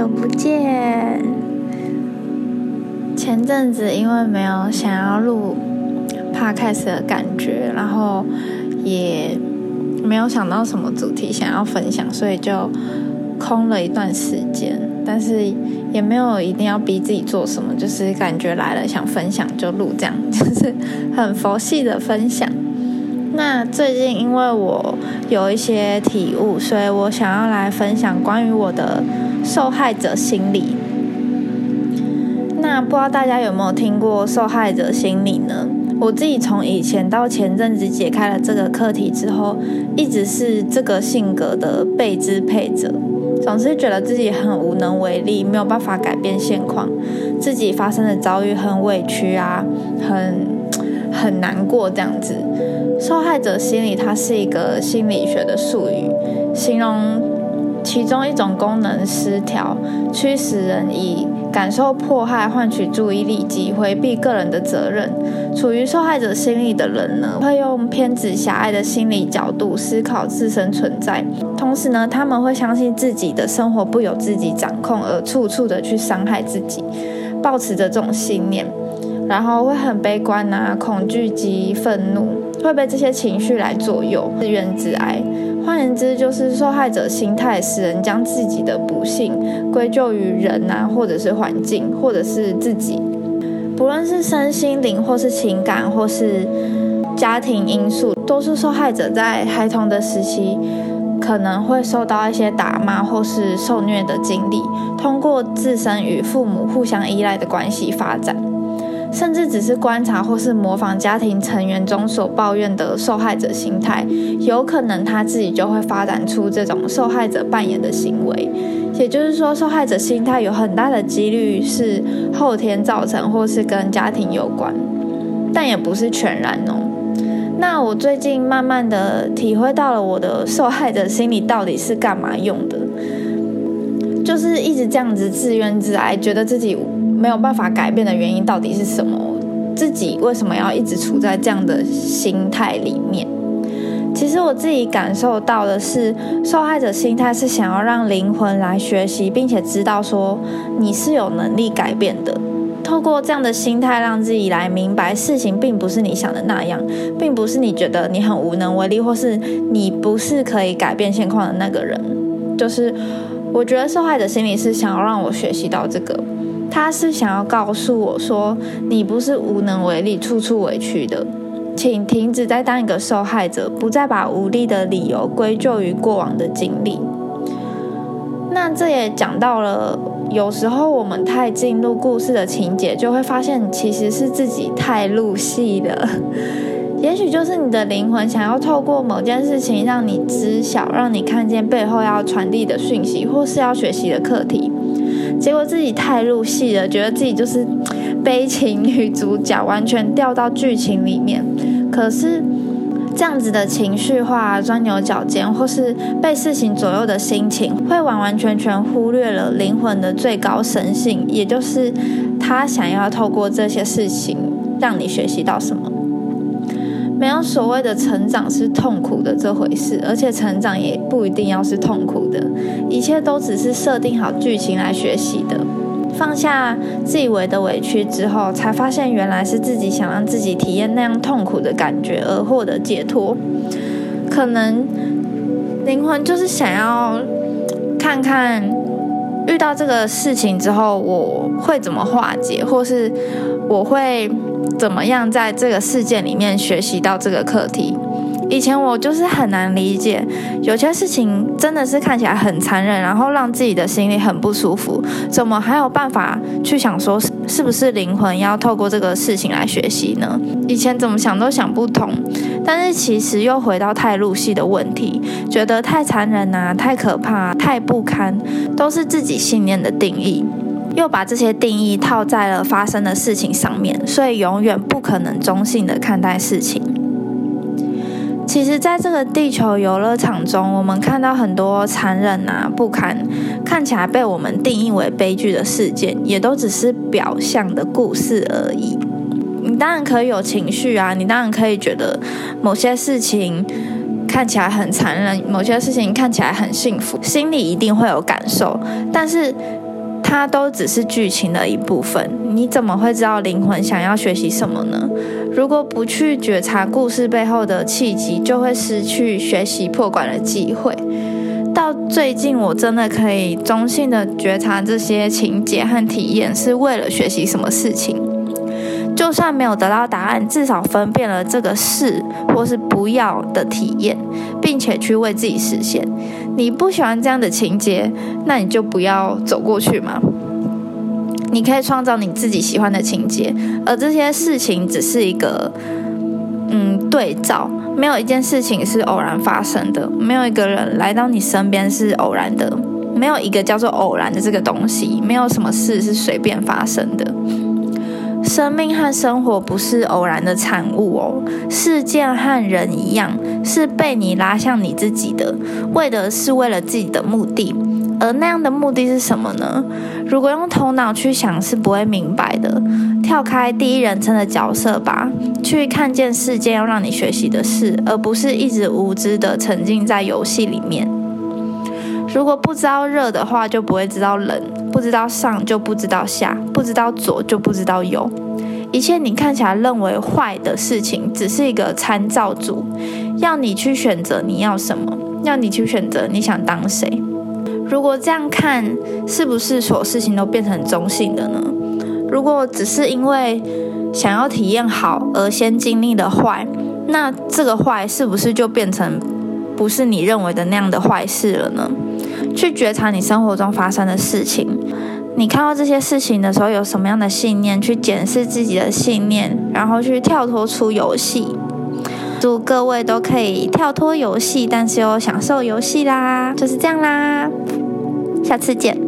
久不见。前阵子因为没有想要录 podcast 的感觉，然后也没有想到什么主题想要分享，所以就空了一段时间。但是也没有一定要逼自己做什么，就是感觉来了想分享就录，这样就是很佛系的分享。那最近因为我有一些体悟，所以我想要来分享关于我的受害者心理。那不知道大家有没有听过受害者心理呢？我自己从以前到前阵子解开了这个课题之后，一直是这个性格的被支配者，总是觉得自己很无能为力，没有办法改变现况，自己发生的遭遇很委屈啊，很很难过这样子。受害者心理，它是一个心理学的术语，形容其中一种功能失调，驱使人以感受迫害换取注意力及回避个人的责任。处于受害者心理的人呢，会用偏执狭隘的心理角度思考自身存在，同时呢，他们会相信自己的生活不由自己掌控，而处处的去伤害自己，抱持着这种信念，然后会很悲观啊，恐惧及愤怒。会被这些情绪来左右，自怨自艾。换言之，就是受害者心态使人将自己的不幸归咎于人啊，或者是环境，或者是自己。不论是身心灵，或是情感，或是家庭因素，都是受害者在孩童的时期可能会受到一些打骂或是受虐的经历，通过自身与父母互相依赖的关系发展。甚至只是观察或是模仿家庭成员中所抱怨的受害者心态，有可能他自己就会发展出这种受害者扮演的行为。也就是说，受害者心态有很大的几率是后天造成，或是跟家庭有关，但也不是全然哦。那我最近慢慢的体会到了，我的受害者心理到底是干嘛用的？就是一直这样子自怨自艾，觉得自己。没有办法改变的原因到底是什么？自己为什么要一直处在这样的心态里面？其实我自己感受到的是，受害者心态是想要让灵魂来学习，并且知道说你是有能力改变的。透过这样的心态，让自己来明白事情并不是你想的那样，并不是你觉得你很无能为力，或是你不是可以改变现况的那个人。就是我觉得受害者心理是想要让我学习到这个。他是想要告诉我说，你不是无能为力、处处委屈的，请停止再当一个受害者，不再把无力的理由归咎于过往的经历。那这也讲到了，有时候我们太进入故事的情节，就会发现其实是自己太入戏了。也许就是你的灵魂想要透过某件事情让你知晓，让你看见背后要传递的讯息，或是要学习的课题。结果自己太入戏了，觉得自己就是悲情女主角，完全掉到剧情里面。可是这样子的情绪化、钻牛角尖，或是被事情左右的心情，会完完全全忽略了灵魂的最高神性，也就是他想要透过这些事情让你学习到什么。没有所谓的成长是痛苦的这回事，而且成长也不一定要是痛苦的，一切都只是设定好剧情来学习的。放下自以为的委屈之后，才发现原来是自己想让自己体验那样痛苦的感觉而获得解脱。可能灵魂就是想要看看遇到这个事情之后我会怎么化解，或是我会。怎么样在这个事件里面学习到这个课题？以前我就是很难理解，有些事情真的是看起来很残忍，然后让自己的心里很不舒服，怎么还有办法去想说是不是灵魂要透过这个事情来学习呢？以前怎么想都想不通，但是其实又回到太入戏的问题，觉得太残忍啊、太可怕、太不堪，都是自己信念的定义。又把这些定义套在了发生的事情上面，所以永远不可能中性的看待事情。其实，在这个地球游乐场中，我们看到很多残忍啊、不堪，看起来被我们定义为悲剧的事件，也都只是表象的故事而已。你当然可以有情绪啊，你当然可以觉得某些事情看起来很残忍，某些事情看起来很幸福，心里一定会有感受，但是。它都只是剧情的一部分。你怎么会知道灵魂想要学习什么呢？如果不去觉察故事背后的契机，就会失去学习破关的机会。到最近，我真的可以中性的觉察这些情节和体验是为了学习什么事情。就算没有得到答案，至少分辨了这个是或是不要的体验，并且去为自己实现。你不喜欢这样的情节，那你就不要走过去嘛。你可以创造你自己喜欢的情节，而这些事情只是一个嗯对照。没有一件事情是偶然发生的，没有一个人来到你身边是偶然的，没有一个叫做偶然的这个东西，没有什么事是随便发生的。生命和生活不是偶然的产物哦，事件和人一样，是被你拉向你自己的，为的是为了自己的目的。而那样的目的是什么呢？如果用头脑去想，是不会明白的。跳开第一人称的角色吧，去看见世界要让你学习的事，而不是一直无知的沉浸在游戏里面。如果不知道热的话，就不会知道冷；不知道上，就不知道下；不知道左，就不知道右。一切你看起来认为坏的事情，只是一个参照组，要你去选择你要什么，要你去选择你想当谁。如果这样看，是不是所有事情都变成中性的呢？如果只是因为想要体验好而先经历的坏，那这个坏是不是就变成不是你认为的那样的坏事了呢？去觉察你生活中发生的事情，你看到这些事情的时候有什么样的信念？去检视自己的信念，然后去跳脱出游戏。祝各位都可以跳脱游戏，但是又享受游戏啦！就是这样啦，下次见。